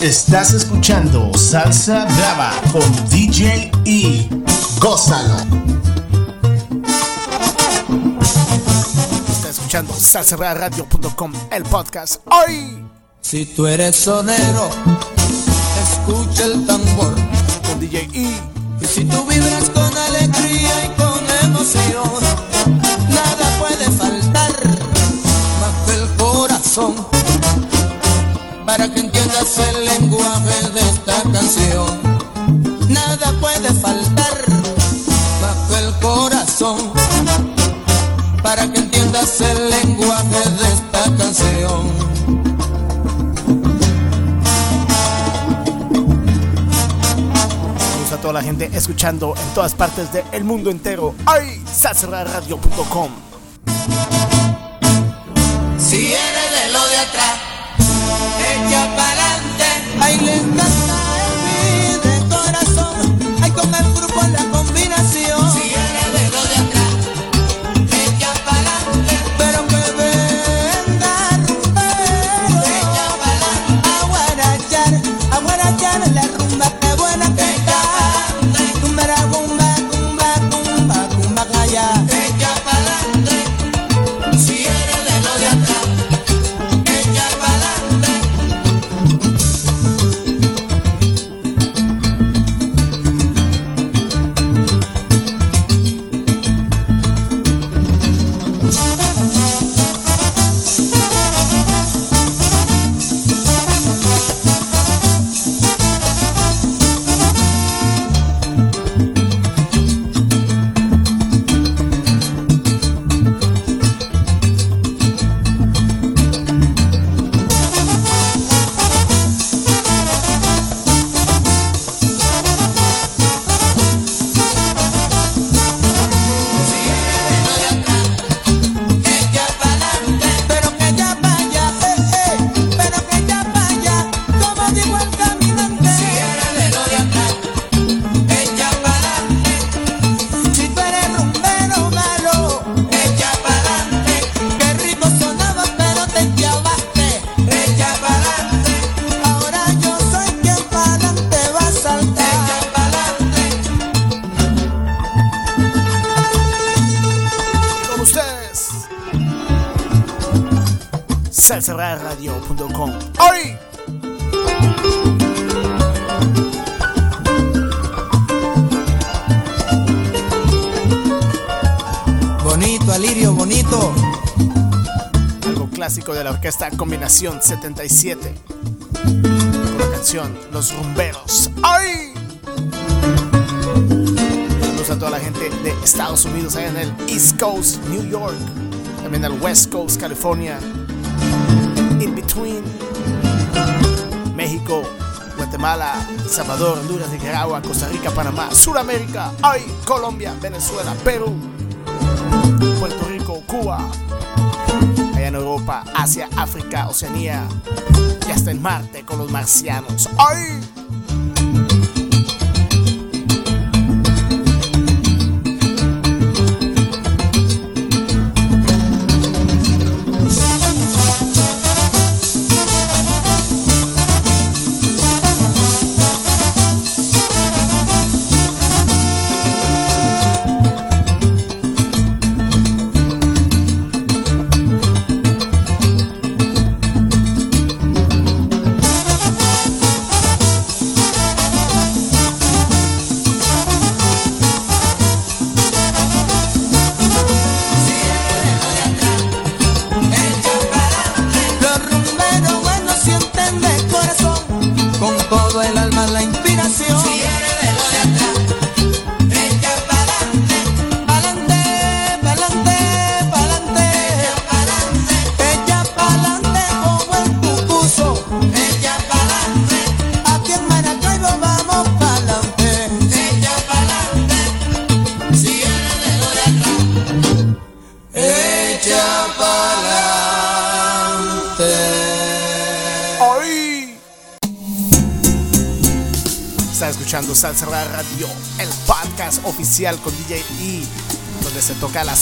Estás escuchando Salsa Brava con DJ E. Gózalo. Estás escuchando salsaradio.com, el podcast. ¡Hoy! Si tú eres sonero, escucha el tambor con DJ E. Y si tú vibras con alegría y con emoción, nada puede faltar más que el corazón para que entiendas el lenguaje de esta canción. Nada puede faltar que el corazón para que entiendas el lenguaje de esta canción. a toda la gente escuchando en todas partes del mundo entero. ¡Ay! Radio.com Si eres de lo de atrás, ahí le encanta Combinación 77. Con la canción Los Rumberos. ¡Ay! Saludos a toda la gente de Estados Unidos, allá en el East Coast, New York. También el West Coast, California. In Between. México, Guatemala, Salvador, Honduras, Nicaragua, Costa Rica, Panamá, Sudamérica, ay, Colombia, Venezuela, Perú, Puerto Rico, Cuba, allá en Europa, Asia, África, Oceanía y hasta en Marte con los marcianos. ¡Ay!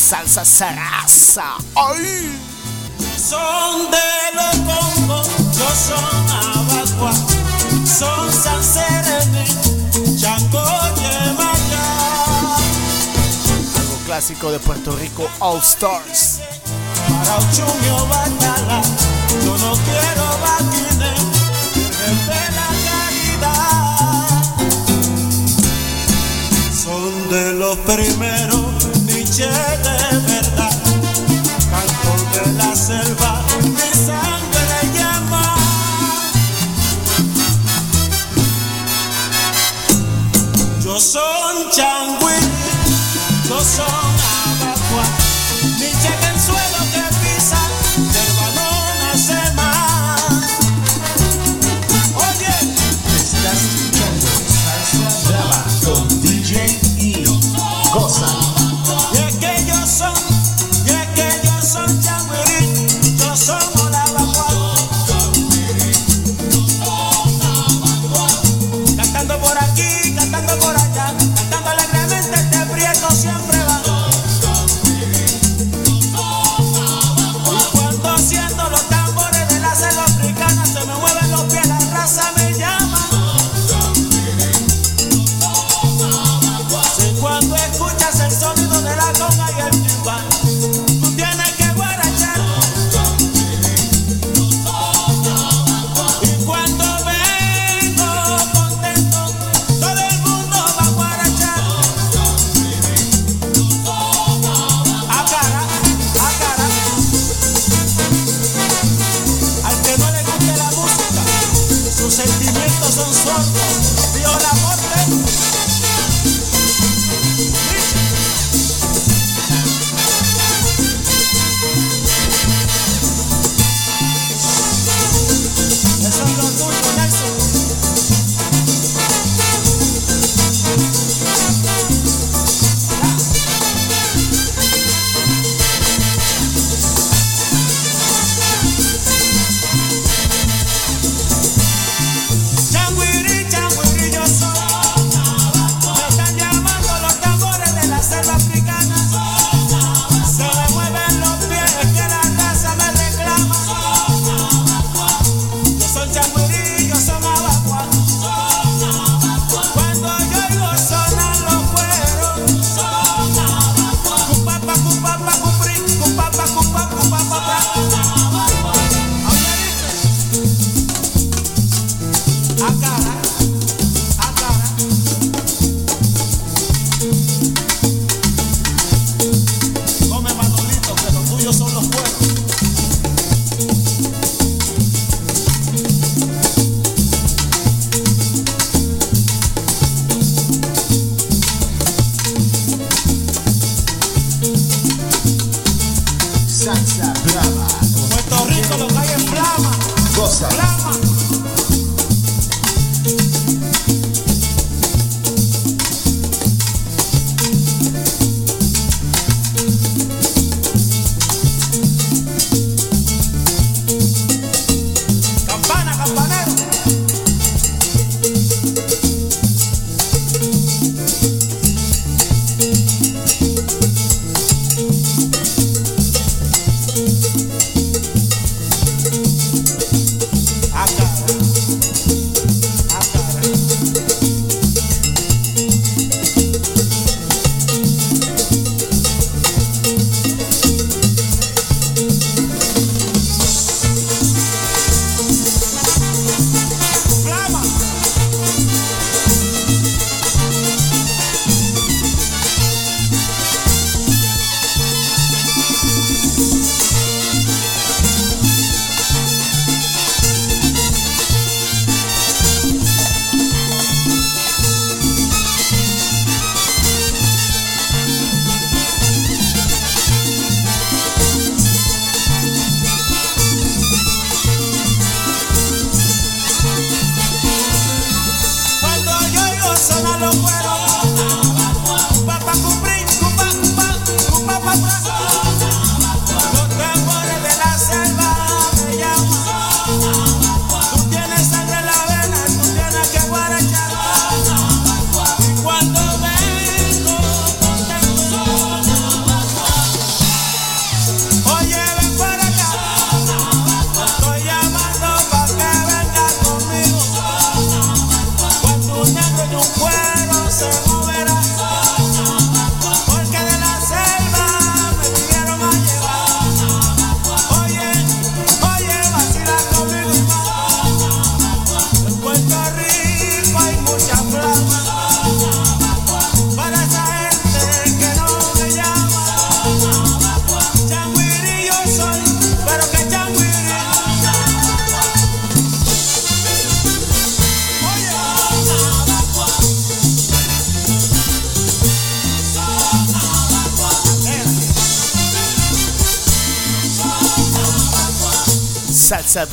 salsa serasa. ¡Ay! Son de los bongos, yo son abacua, son salseros, chango y lleva Algo clásico de Puerto Rico, All Stars. Para Uchumio Batala, yo no quiero batines, el de la caridad. Son de los primeros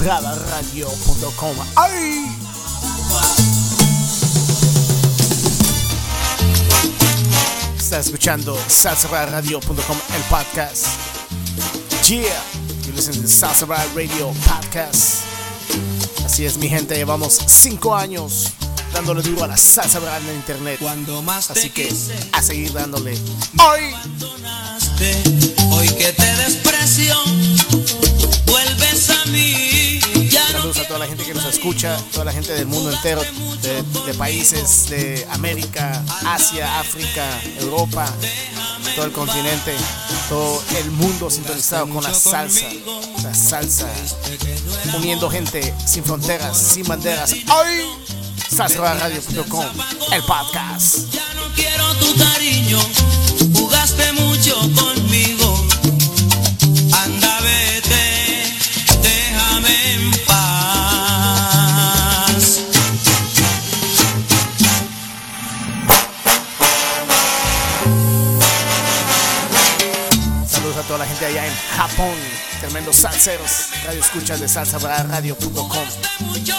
salsabravaradio.com. ¡Ay! Está escuchando salsabravaradio.com, el podcast. Yeah, you listen to Salsa Radio Podcast. Así es, mi gente, llevamos 5 años dándole duro a la salsa brava en internet. Así que a seguir dándole. Hoy, hoy que te desprecio, toda la gente que nos escucha, toda la gente del mundo entero, de, países de América, Asia, África, Europa, todo el continente, todo el mundo sintonizado con la salsa, la salsa, uniendo gente sin fronteras, sin banderas. Hoy, salsaradio.com, el podcast. Ya no quiero tu cariño, jugaste mucho conmigo. Japón, tremendos salseros, radio escuchas de salsaradio.com. Mucho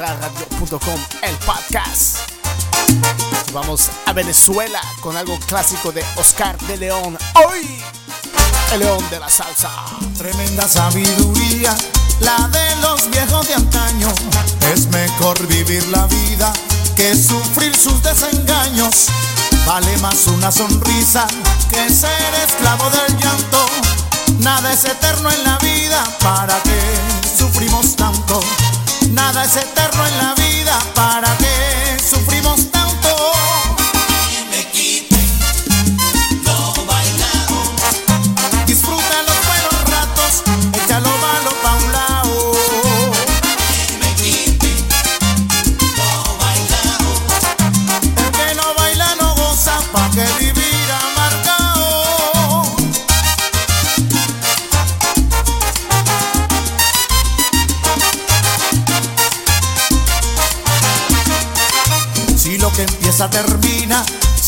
salsaradio.com, el podcast. Vamos a Venezuela con algo clásico de Oscar de León. Hoy, el león de la salsa. Tremenda sabiduría, la de los viejos de antaño. Es mejor vivir la vida que sufrir sus desengaños. Vale más una sonrisa que ser esclavo del llanto. Nada es eterno en la vida, ¿para qué sufrimos tanto? Nada es eterno en la vida, ¿para qué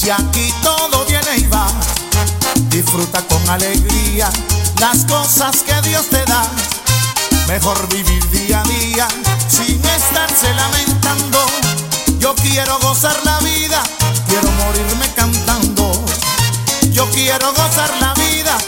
Si aquí todo viene y va, disfruta con alegría las cosas que Dios te da. Mejor vivir día a día sin estarse lamentando. Yo quiero gozar la vida, quiero morirme cantando. Yo quiero gozar la vida.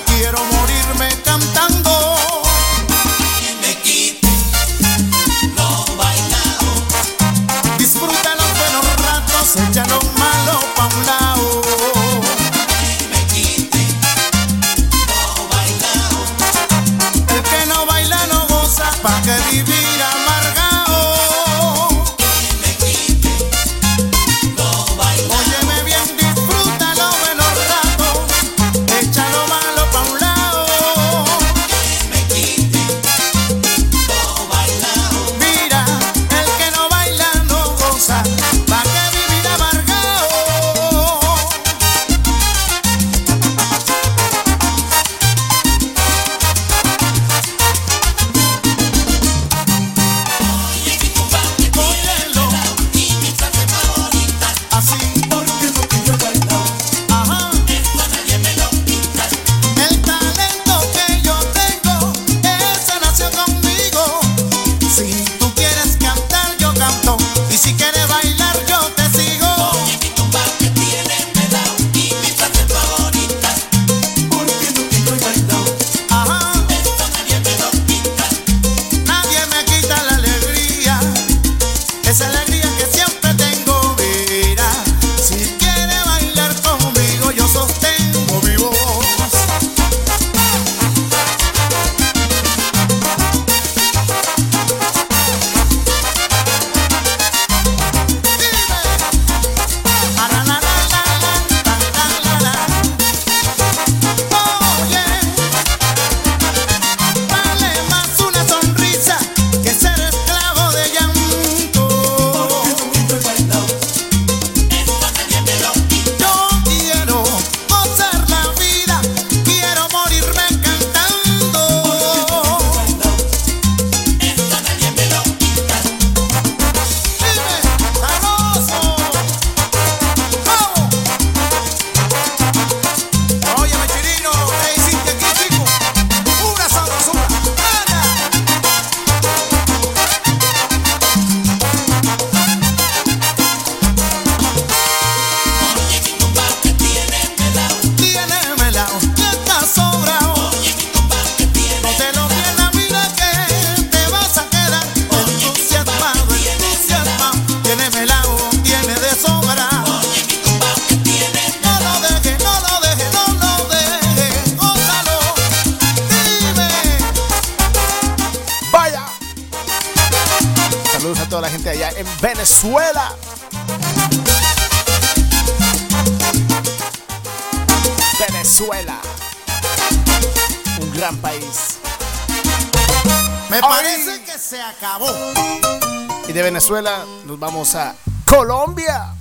Colombia.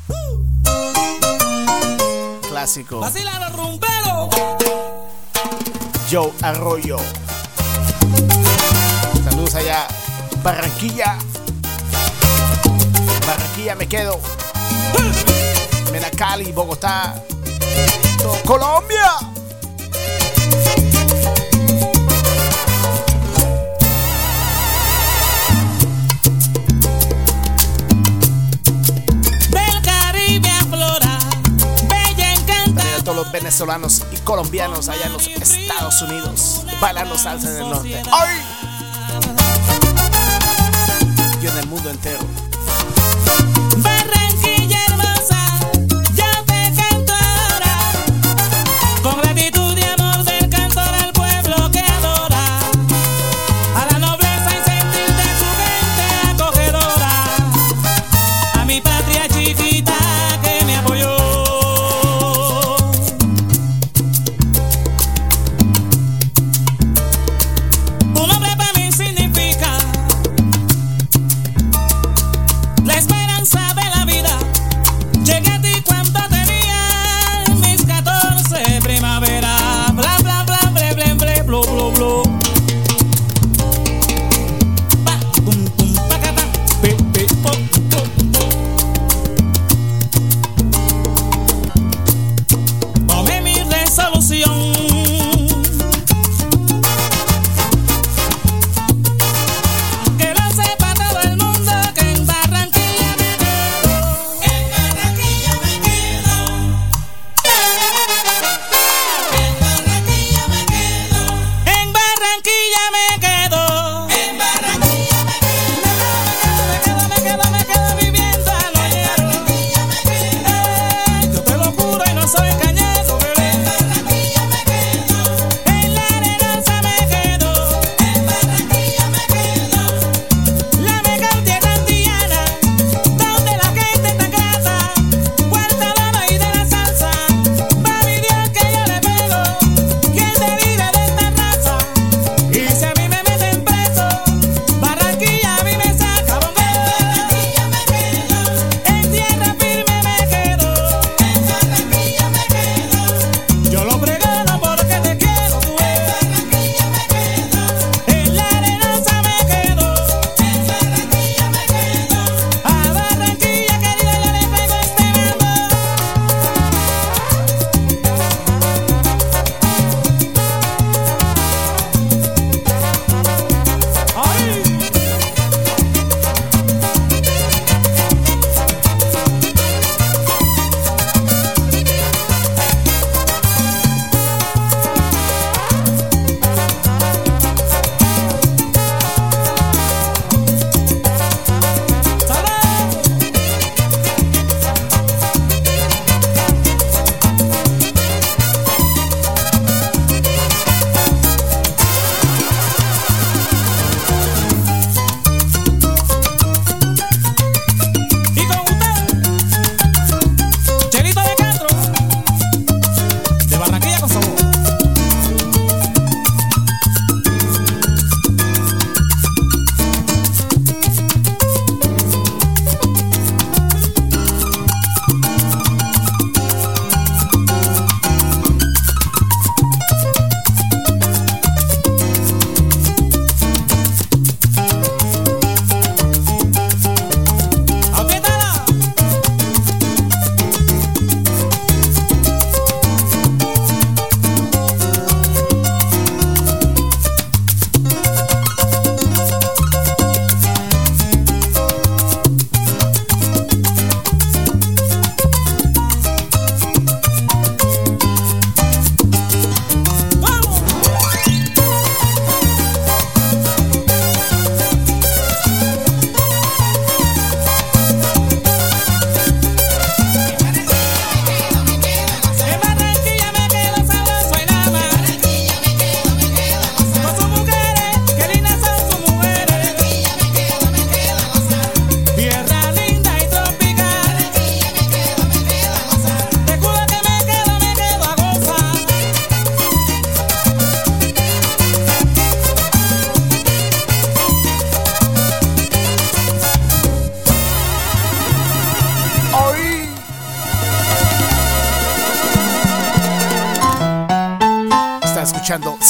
Clásico. Joe Arroyo. Saludos allá. Barranquilla. Barranquilla me quedo. Mena Cali, Bogotá. venezolanos y colombianos allá en los Estados Unidos, bailando salsa en el norte. ¡Ay! Y en el mundo entero.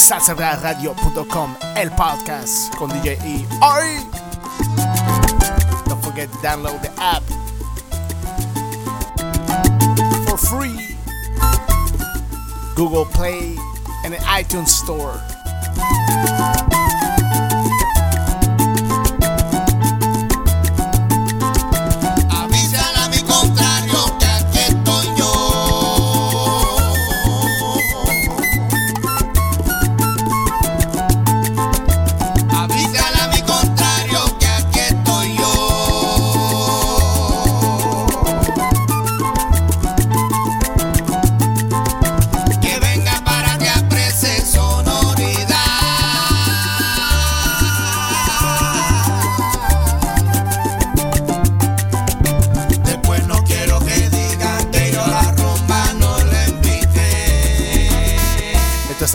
salsaradio.com, el podcast con DJ E. ¡Ay! Don't forget to download the app for free. Google Play and the iTunes Store.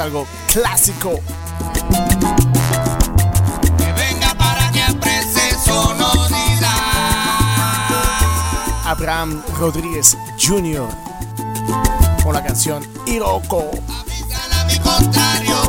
Algo clásico. Que venga para sonoridad. Abraham Rodríguez Jr. con la canción Iroko. Avísale a mi contrario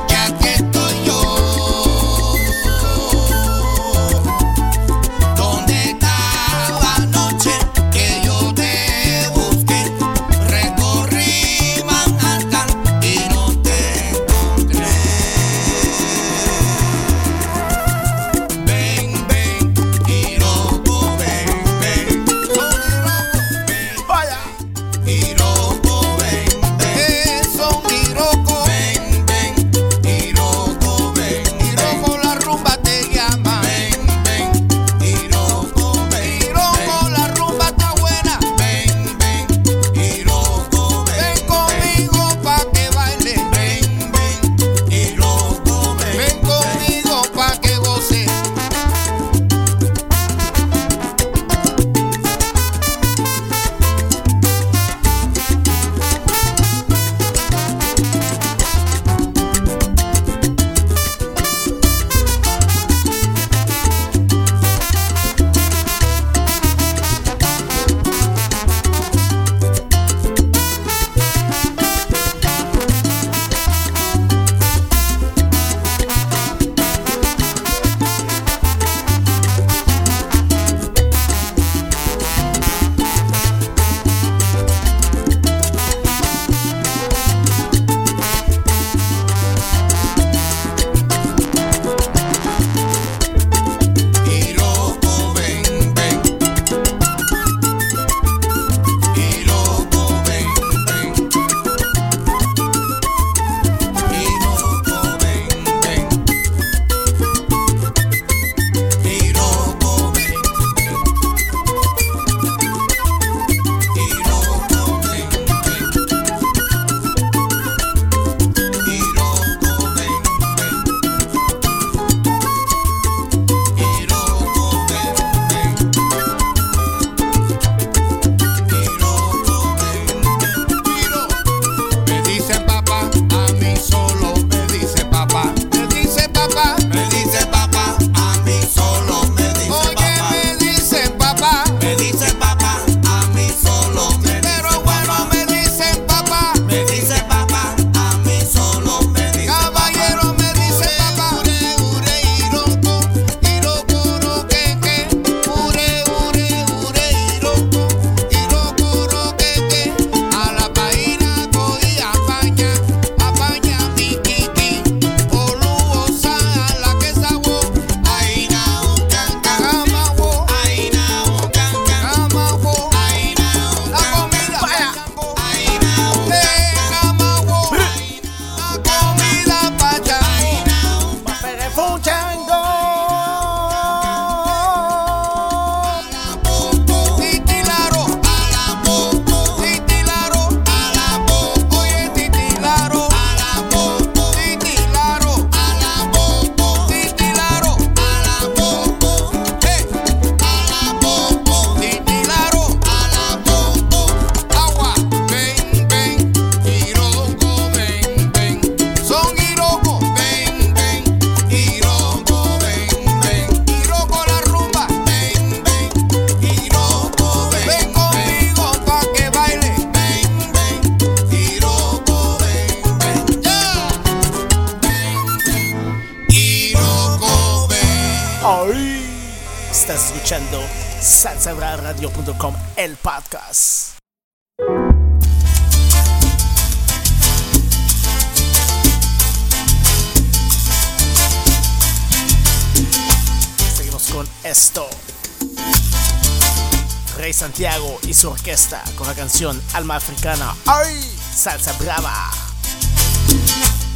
con la canción Alma Africana. ¡Ay! Salsa brava.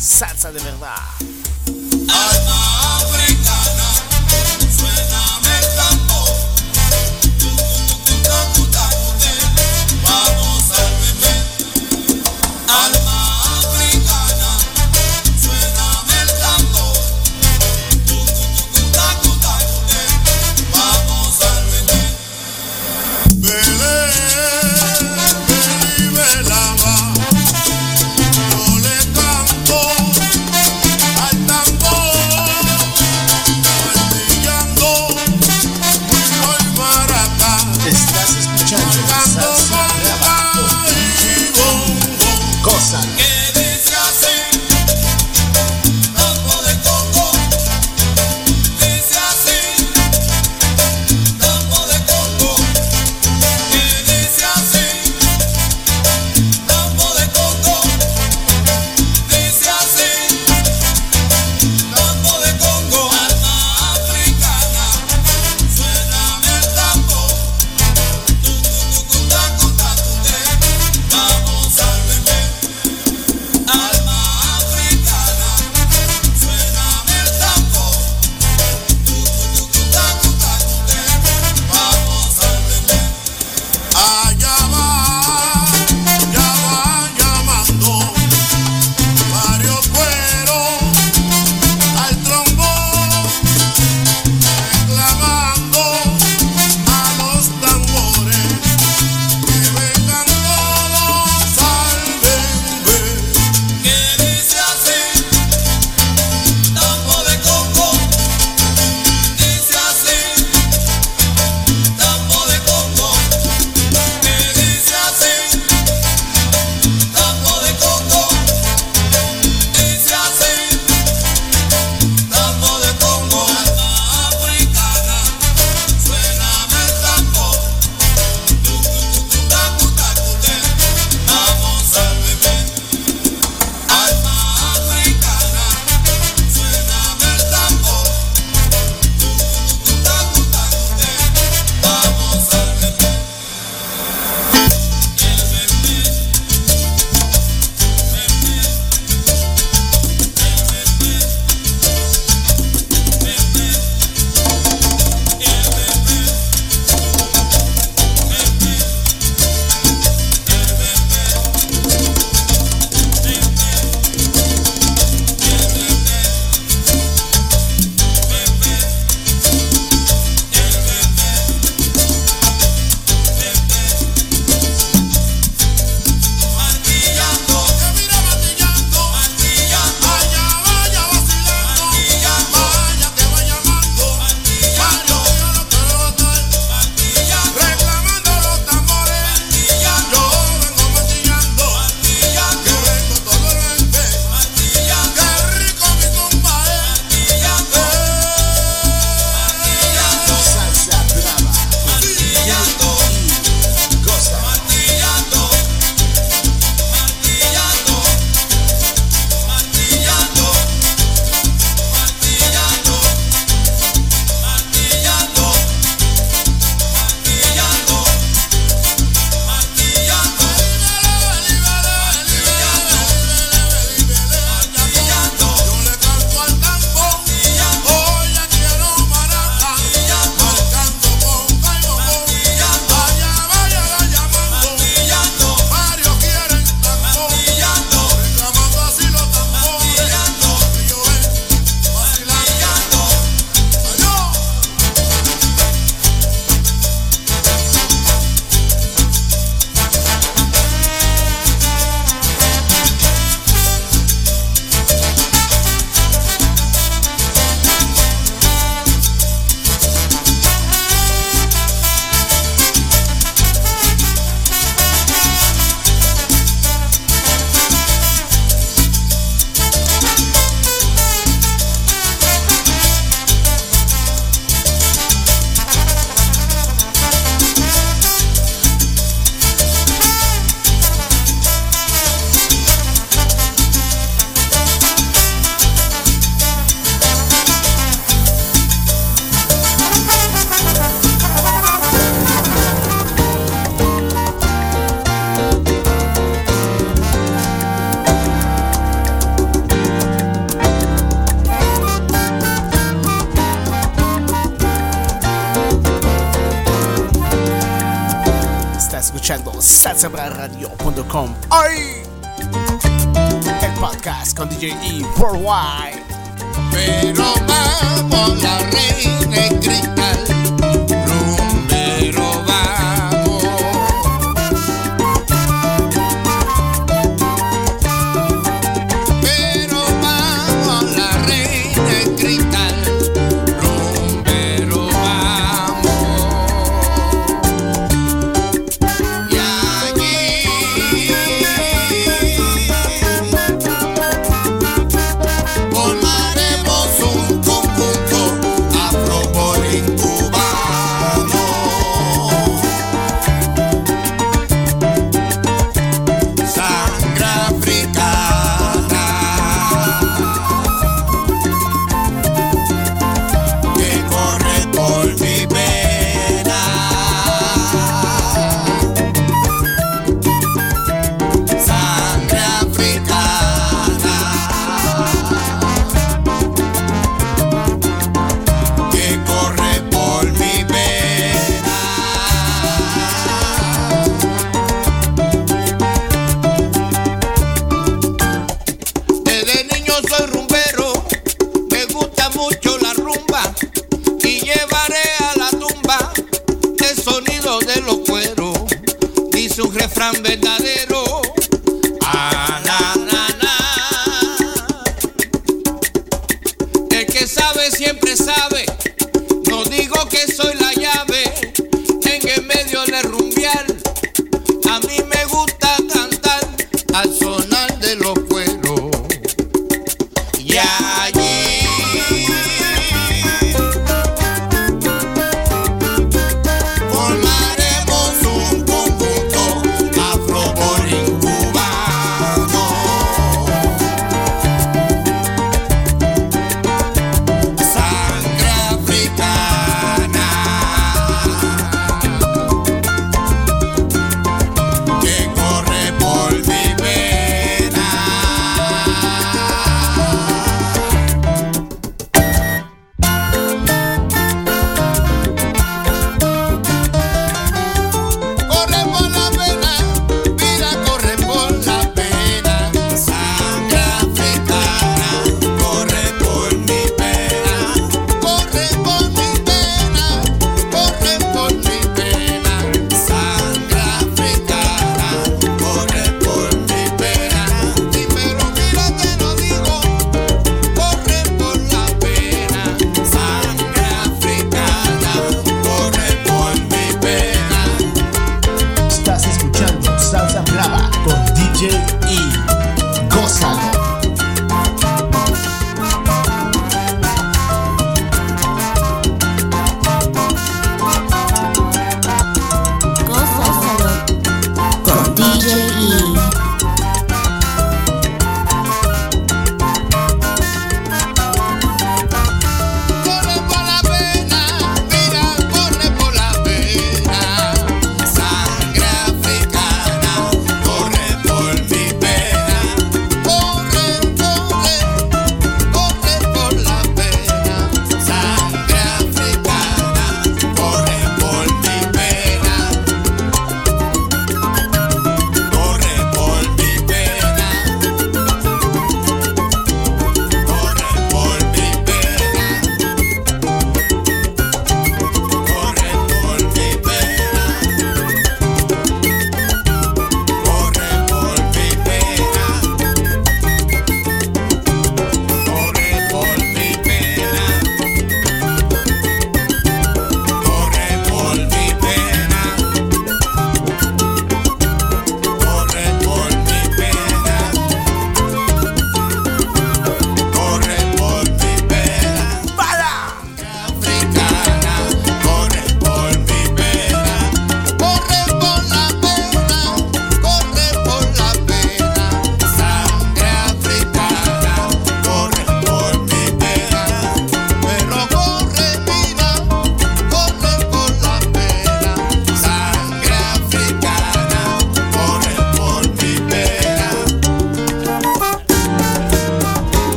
Salsa de verdad. amor.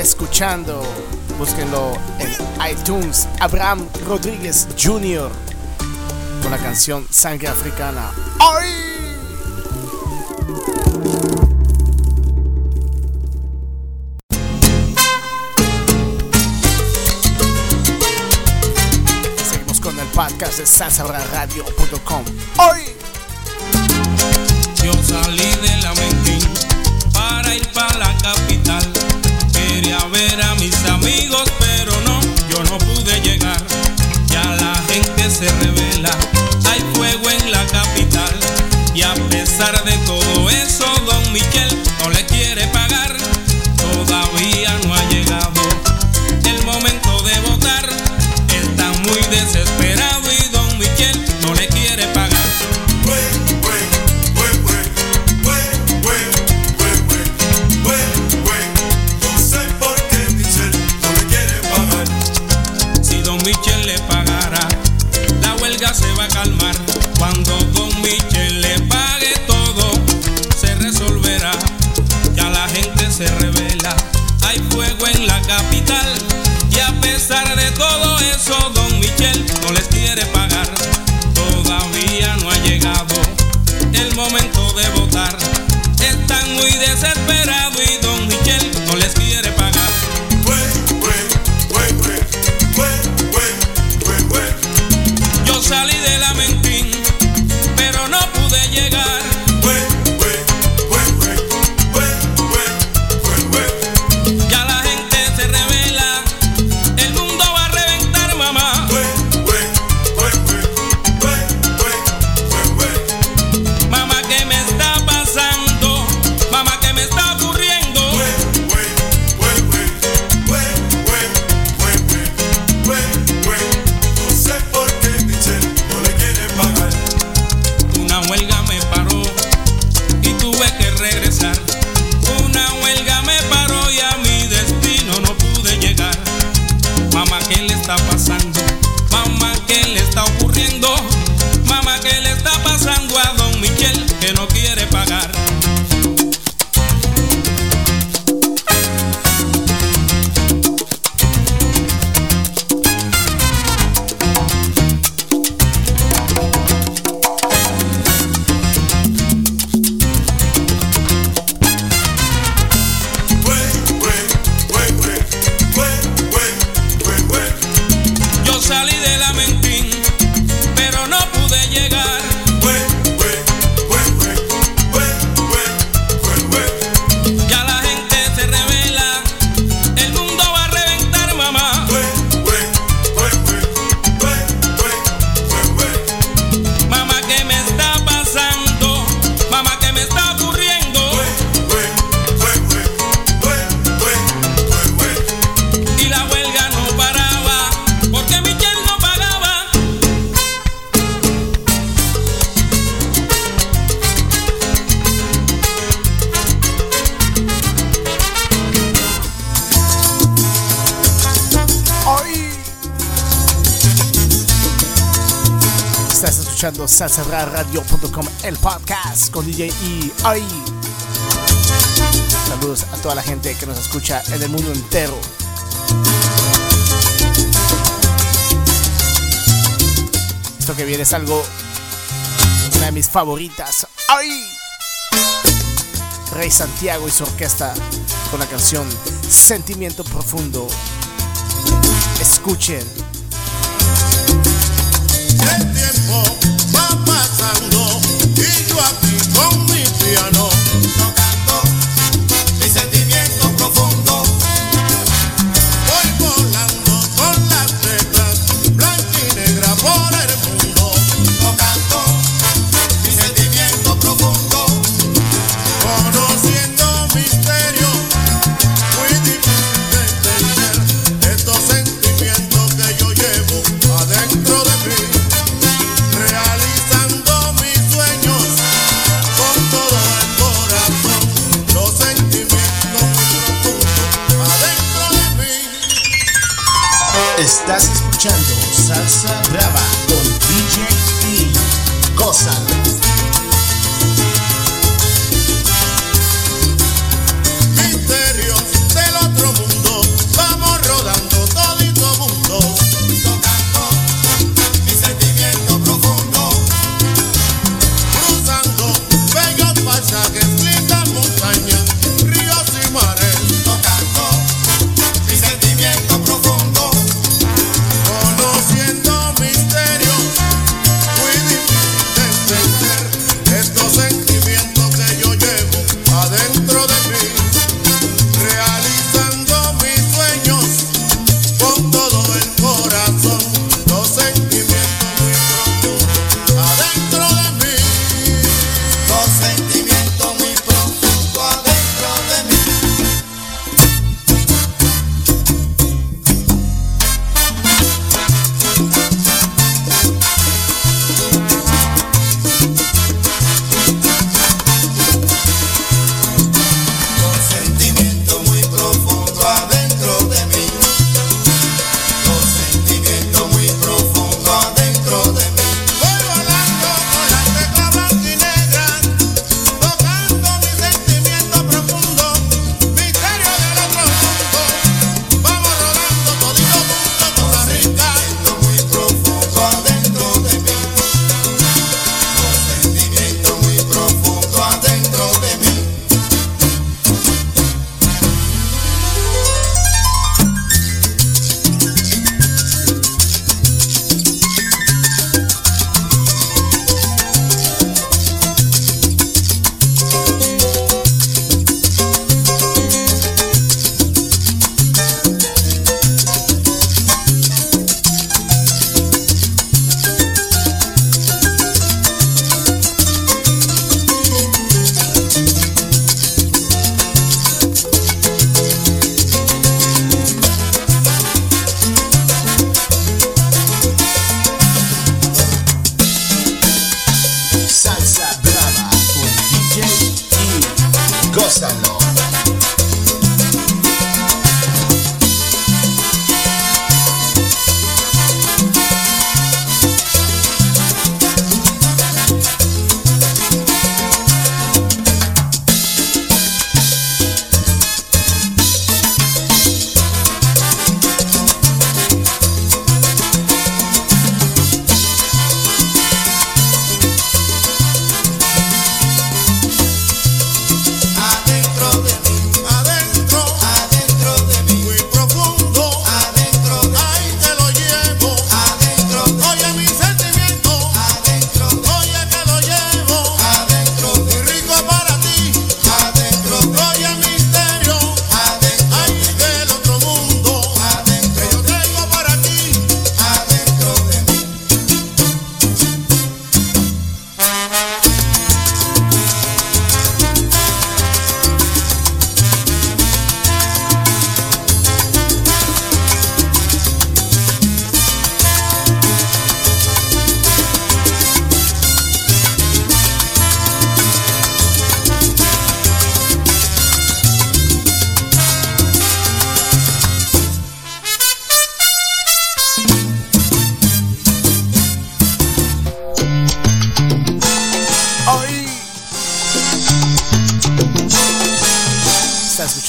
escuchando. Búsquenlo en iTunes. Abraham Rodríguez Jr. con la canción Sangre Africana. ¡Ay! podcast de salsabradio.com. Hoy hay fuego en la capital y a pesar de todo salsadradio.com, el podcast con DJ y Saludos a toda la gente que nos escucha en el mundo entero. Esto que viene es algo, una de mis favoritas. ¡Ay! Rey Santiago y su orquesta con la canción Sentimiento Profundo. Escuchen. a un cristiano. escuchando Salsa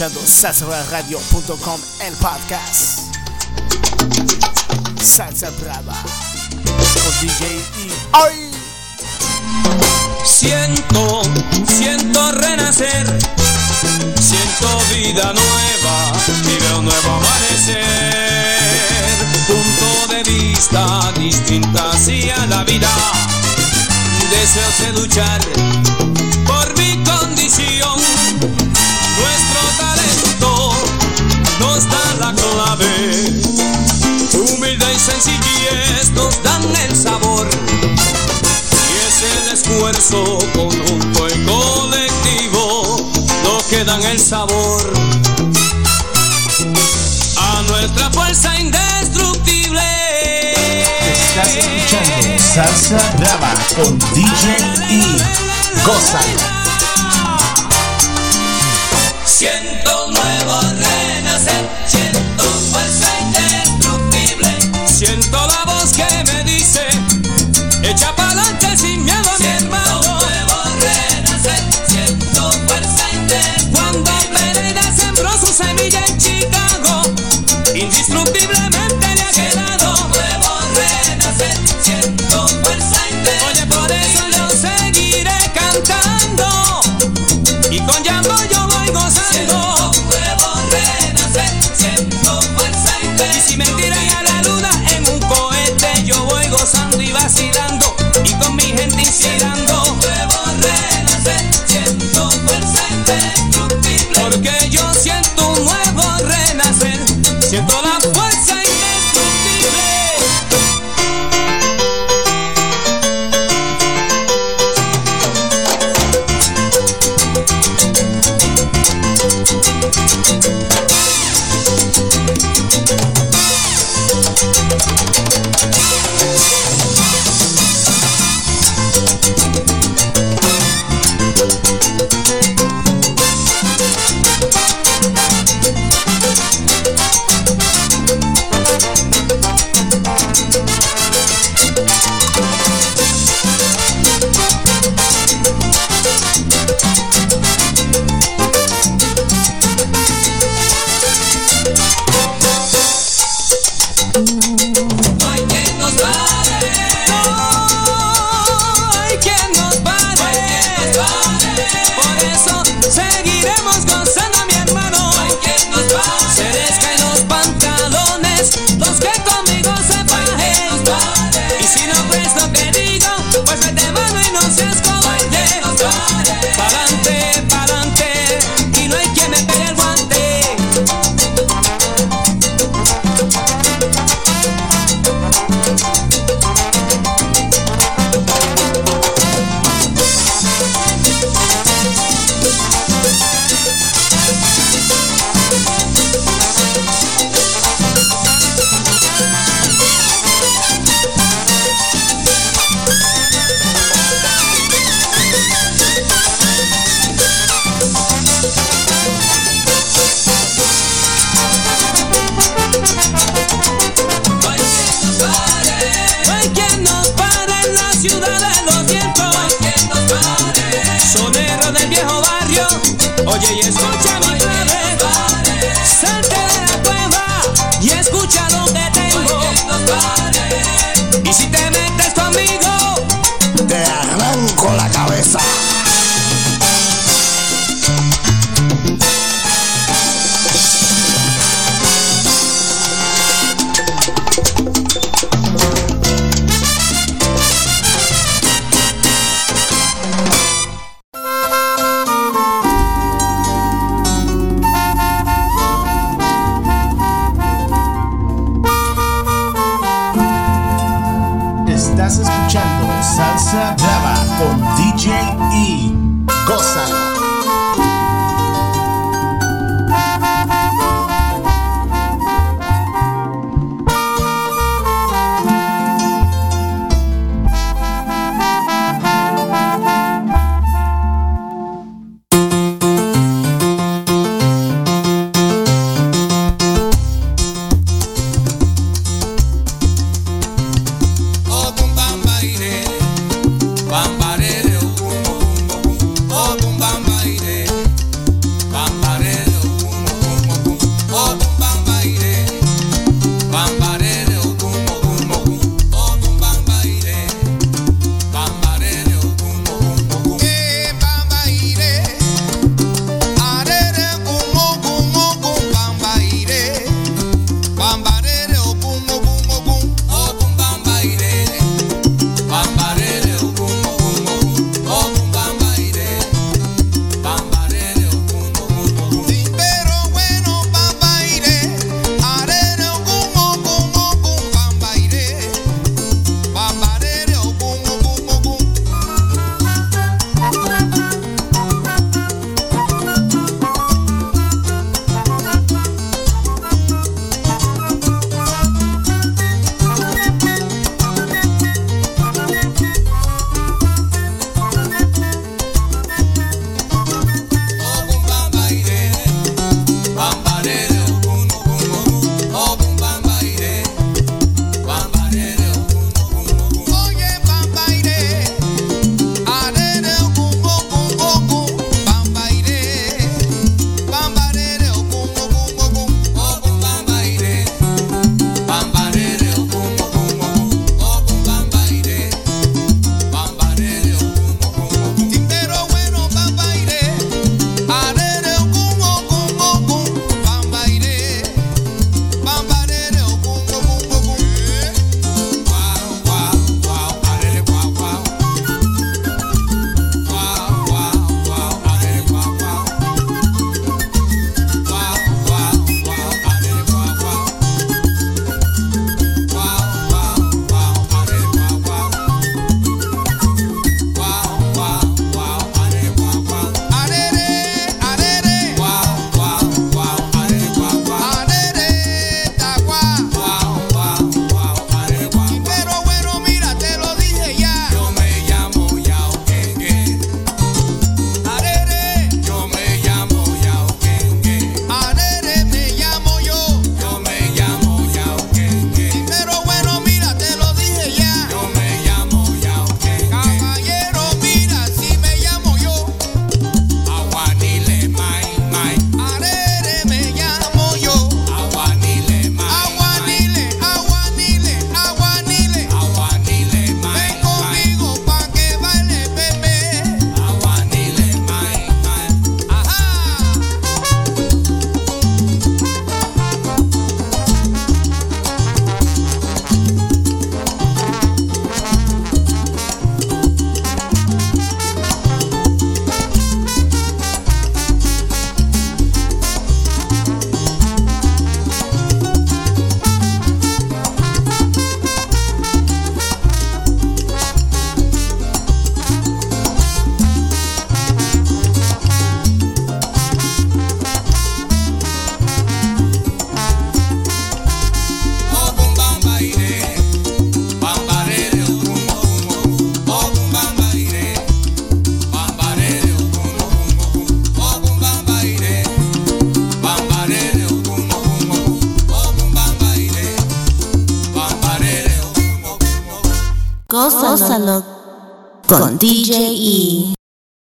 escuchando el podcast. Salsa Brava con DJ y hoy Siento, siento renacer, siento vida nueva y veo un nuevo amanecer. Punto de vista distinta hacia la vida. Deseo de luchar por mi condición. Clave. Humildad y sencillez nos dan el sabor. Y es el esfuerzo conjunto y colectivo lo que dan el sabor a nuestra fuerza indestructible. Estás escuchando Salsa Brava con DJ y Gózalo. Que